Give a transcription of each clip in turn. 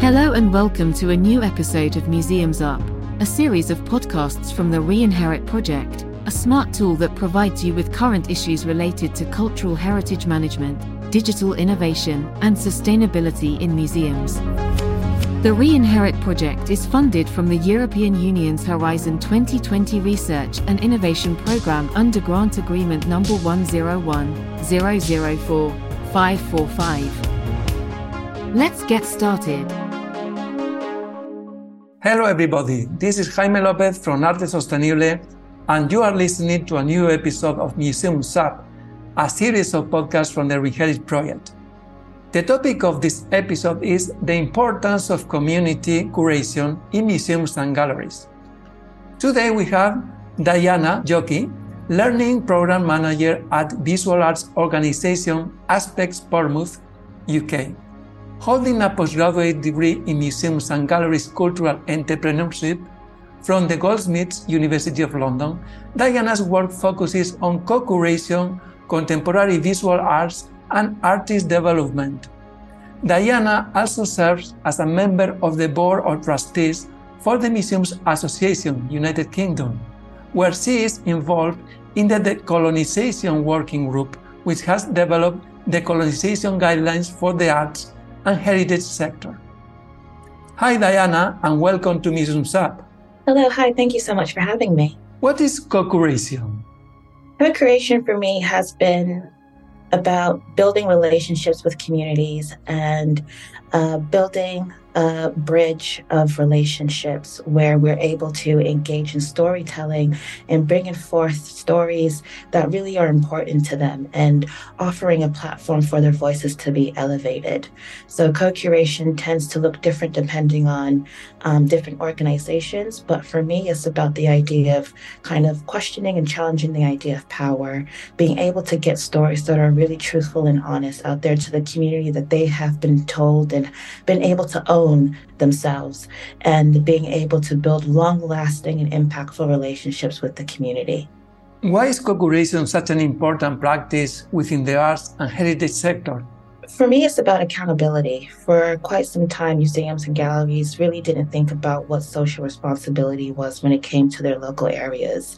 Hello and welcome to a new episode of Museums Up, a series of podcasts from the Reinherit Project, a smart tool that provides you with current issues related to cultural heritage management, digital innovation, and sustainability in museums. The Reinherit project is funded from the European Union's Horizon 2020 Research and Innovation Programme under Grant Agreement number 101 004 545. Let's get started. Hello, everybody. This is Jaime Lopez from Arte Sostenible, and you are listening to a new episode of Museums Up, a series of podcasts from the Reinherit Project. The topic of this episode is the importance of community curation in museums and galleries. Today we have Dianna Djokey, Learning Program Manager at Visual Arts Organisation Aspex Portsmouth, UK. Holding a postgraduate degree in Museums and Galleries Cultural Entrepreneurship from the Goldsmiths University of London, Dianna's work focuses on co curation, contemporary visual arts, and artist development. Dianna also serves as a member of the Board of Trustees for the Museums Association, United Kingdom, where she is involved in the Decolonization Working Group, which has developed decolonization guidelines for the arts and heritage sector. Hi, Dianna, and welcome to Museums Up. Hello, hi, thank you so much for having me. What is co curation? Co curation for me has been about building relationships with communities and uh, building a bridge of relationships where we're able to engage in storytelling and bringing forth stories that really are important to them and offering a platform for their voices to be elevated. So, co curation tends to look different depending on um, different organizations, but for me, it's about the idea of kind of questioning and challenging the idea of power, being able to get stories that are really truthful and honest out there to the community that they have been told and been able to own own themselves and being able to build long lasting and impactful relationships with the community. Why is co curation such an important practice within the arts and heritage sector? For me, it's about accountability. For quite some time, museums and galleries really didn't think about what social responsibility was when it came to their local areas.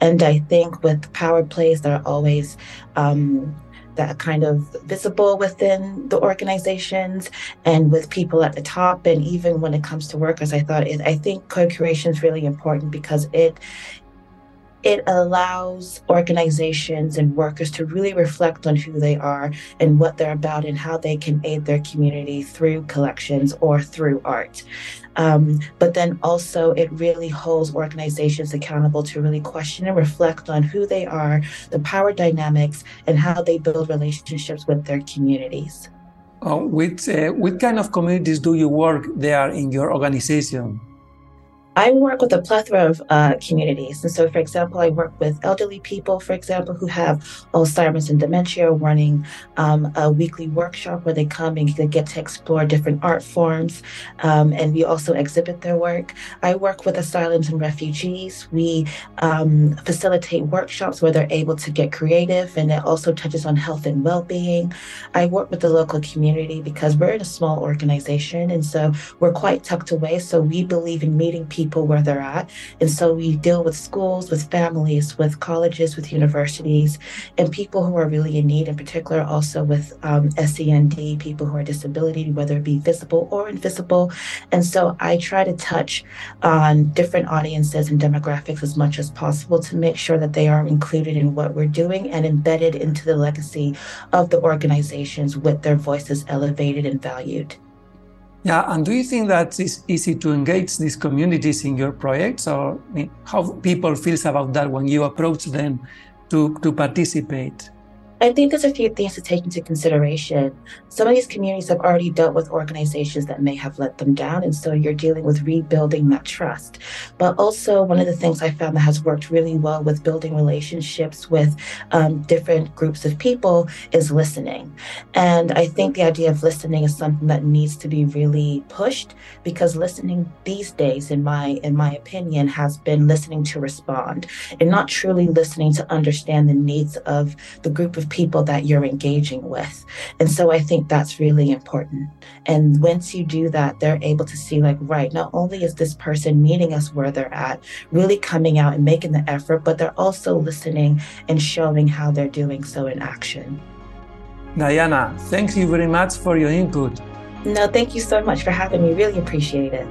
And I think with power plays that are always um, that kind of visible within the organizations and with people at the top. And even when it comes to workers i thought it, i think co-curation is really important because it it allows organizations and workers to really reflect on who they are and what they're about and how they can aid their community through collections or through art. Um, but then also, it really holds organizations accountable to really question and reflect on who they are, the power dynamics, and how they build relationships with their communities. Uh, with, uh, what kind of communities do you work there in your organization? I work with a plethora of uh, communities. And so, for example, I work with elderly people, for example, who have Alzheimer's and dementia, running um, a weekly workshop where they come and they get to explore different art forms. Um, and we also exhibit their work. I work with asylums and refugees. We um, facilitate workshops where they're able to get creative, and it also touches on health and well being. I work with the local community because we're in a small organization. And so, we're quite tucked away. So, we believe in meeting people people where they're at. And so we deal with schools, with families, with colleges, with universities, and people who are really in need, in particular, also with um, SEND, people who are disability, whether it be visible or invisible. And so I try to touch on different audiences and demographics as much as possible to make sure that they are included in what we're doing and embedded into the legacy of the organizations with their voices elevated and valued. Yeah, and do you think that it's easy to engage these communities in your projects, or I mean, how people feels about that when you approach them to to participate? I think there's a few things to take into consideration. Some of these communities have already dealt with organizations that may have let them down, and so you're dealing with rebuilding that trust. But also, one of the things I found that has worked really well with building relationships with um, different groups of people is listening. And I think the idea of listening is something that needs to be really pushed because listening these days, in my in my opinion, has been listening to respond and not truly listening to understand the needs of the group of people that you're engaging with. And so I think that's really important. And once you do that, they're able to see, like, right, not only is this person meeting us where they're at, really coming out and making the effort, but they're also listening and showing how they're doing so in action. Dianna, thank you very much for your input. No, thank you so much for having me. Really appreciate it.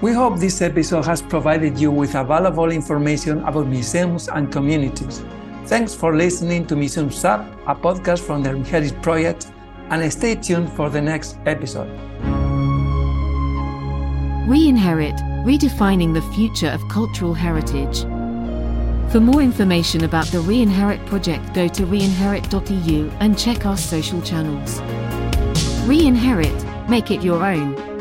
We hope this episode has provided you with valuable information about museums and communities. Thanks for listening to Museums Up, a podcast from the Reinherit Project, and stay tuned for the next episode. Reinherit, redefining the future of cultural heritage. For more information about the Reinherit project, go to reinherit.eu and check our social channels. Reinherit, make it your own.